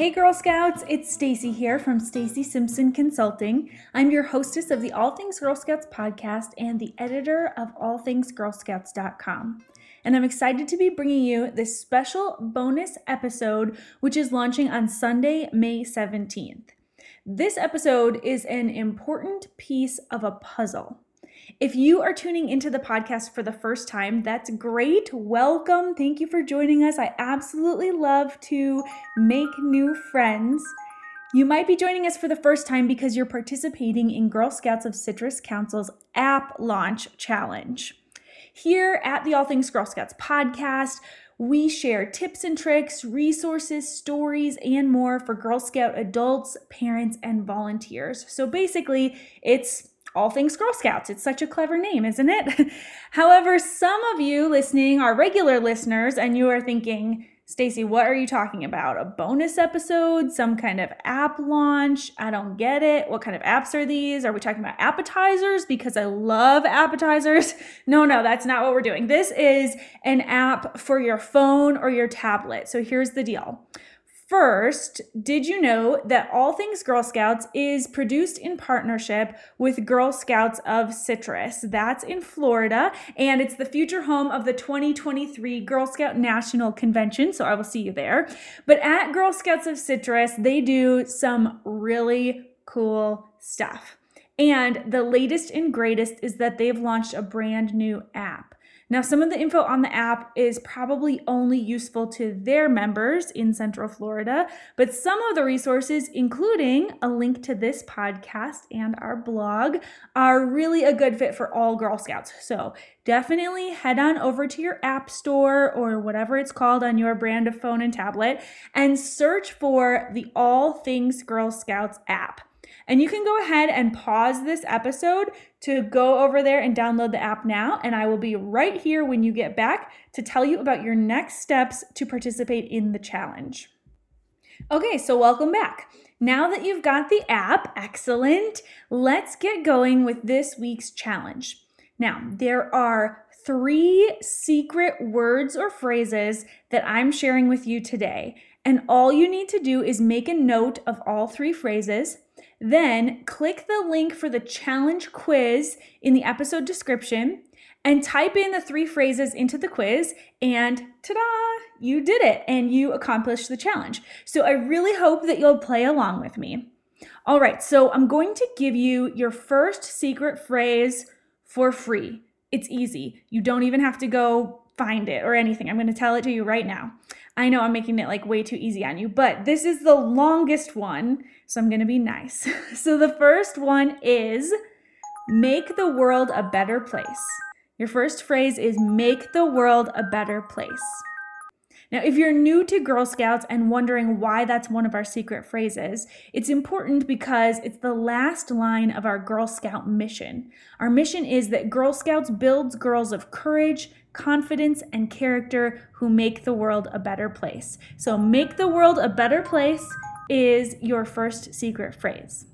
Hey Girl Scouts, it's Stacy here from Stacy Simpson Consulting. I'm your hostess of the All Things Girl Scouts podcast and the editor of allthingsgirlscouts.com. And I'm excited to be bringing you this special bonus episode which is launching on Sunday, May 17th. This episode is an important piece of a puzzle. If you are tuning into the podcast for the first time, that's great. Welcome. Thank you for joining us. I absolutely love to make new friends. You might be joining us for the first time because you're participating in Girl Scouts of Citrus Council's app launch challenge. Here at the All Things Girl Scouts podcast, we share tips and tricks, resources, stories, and more for Girl Scout adults, parents, and volunteers. So basically, it's all things Girl Scouts. It's such a clever name, isn't it? However, some of you listening are regular listeners and you are thinking, Stacy, what are you talking about? A bonus episode? Some kind of app launch? I don't get it. What kind of apps are these? Are we talking about appetizers? Because I love appetizers. No, no, that's not what we're doing. This is an app for your phone or your tablet. So here's the deal. First, did you know that All Things Girl Scouts is produced in partnership with Girl Scouts of Citrus? That's in Florida, and it's the future home of the 2023 Girl Scout National Convention, so I will see you there. But at Girl Scouts of Citrus, they do some really cool stuff. And the latest and greatest is that they've launched a brand new app. Now, some of the info on the app is probably only useful to their members in Central Florida, but some of the resources, including a link to this podcast and our blog, are really a good fit for all Girl Scouts. So definitely head on over to your app store or whatever it's called on your brand of phone and tablet and search for the All Things Girl Scouts app. And you can go ahead and pause this episode to go over there and download the app now. And I will be right here when you get back to tell you about your next steps to participate in the challenge. Okay, so welcome back. Now that you've got the app, excellent, let's get going with this week's challenge. Now, there are three secret words or phrases that I'm sharing with you today. And all you need to do is make a note of all three phrases then click the link for the challenge quiz in the episode description and type in the three phrases into the quiz, and ta da, you did it and you accomplished the challenge. So I really hope that you'll play along with me. All right, so I'm going to give you your first secret phrase for free. It's easy. You don't even have to go find it or anything. I'm going to tell it to you right now. I know I'm making it like way too easy on you, but this is the longest one, so I'm gonna be nice. so the first one is make the world a better place. Your first phrase is make the world a better place. Now, if you're new to Girl Scouts and wondering why that's one of our secret phrases, it's important because it's the last line of our Girl Scout mission. Our mission is that Girl Scouts builds girls of courage, confidence, and character who make the world a better place. So, make the world a better place is your first secret phrase.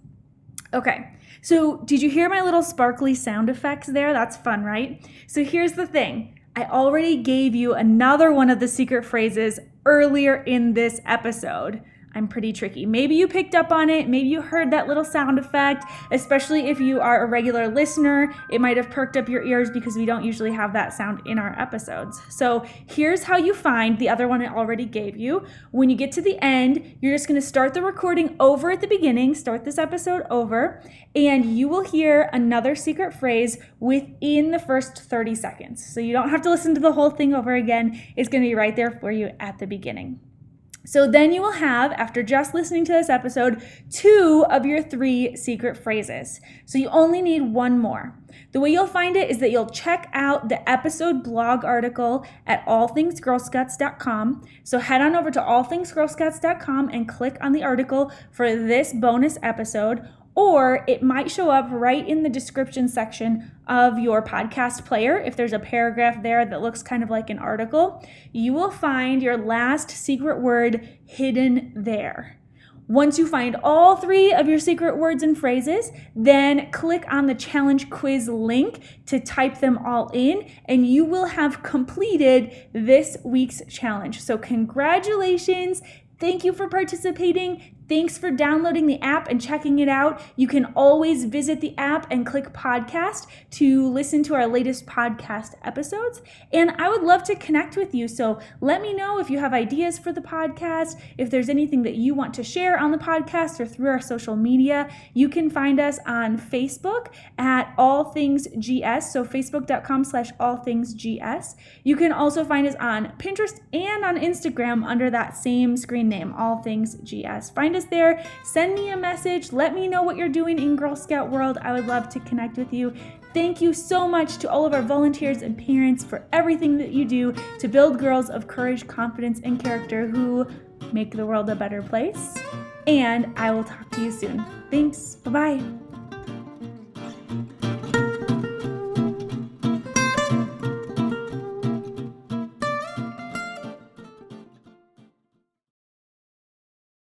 Okay, so did you hear my little sparkly sound effects there? That's fun, right? So, here's the thing I already gave you another one of the secret phrases earlier in this episode. I'm pretty tricky. Maybe you picked up on it. Maybe you heard that little sound effect, especially if you are a regular listener. It might have perked up your ears because we don't usually have that sound in our episodes. So here's how you find the other one I already gave you. When you get to the end, you're just going to start the recording over at the beginning, start this episode over, and you will hear another secret phrase within the first 30 seconds. So you don't have to listen to the whole thing over again. It's going to be right there for you at the beginning. So then you will have, after just listening to this episode, two of your three secret phrases. So you only need one more. The way you'll find it is that you'll check out the episode blog article at allthingsgirlscouts.com. So head on over to allthingsgirlscouts.com and click on the article for this bonus episode or it might show up right in the description section of your podcast player. If there's a paragraph there that looks kind of like an article, you will find your last secret word hidden there. Once you find all three of your secret words and phrases, then click on the challenge quiz link to type them all in, and you will have completed this week's challenge. So, congratulations! Thank you for participating. Thanks for downloading the app and checking it out. You can always visit the app and click podcast to listen to our latest podcast episodes. And I would love to connect with you. So let me know if you have ideas for the podcast, if there's anything that you want to share on the podcast or through our social media. You can find us on Facebook at All Things GS. So facebook.com slash All Things GS. You can also find us on Pinterest and on Instagram under that same screen name, All Things GS. Us there. Send me a message. Let me know what you're doing in Girl Scout World. I would love to connect with you. Thank you so much to all of our volunteers and parents for everything that you do to build girls of courage, confidence, and character who make the world a better place. And I will talk to you soon. Thanks. Bye bye.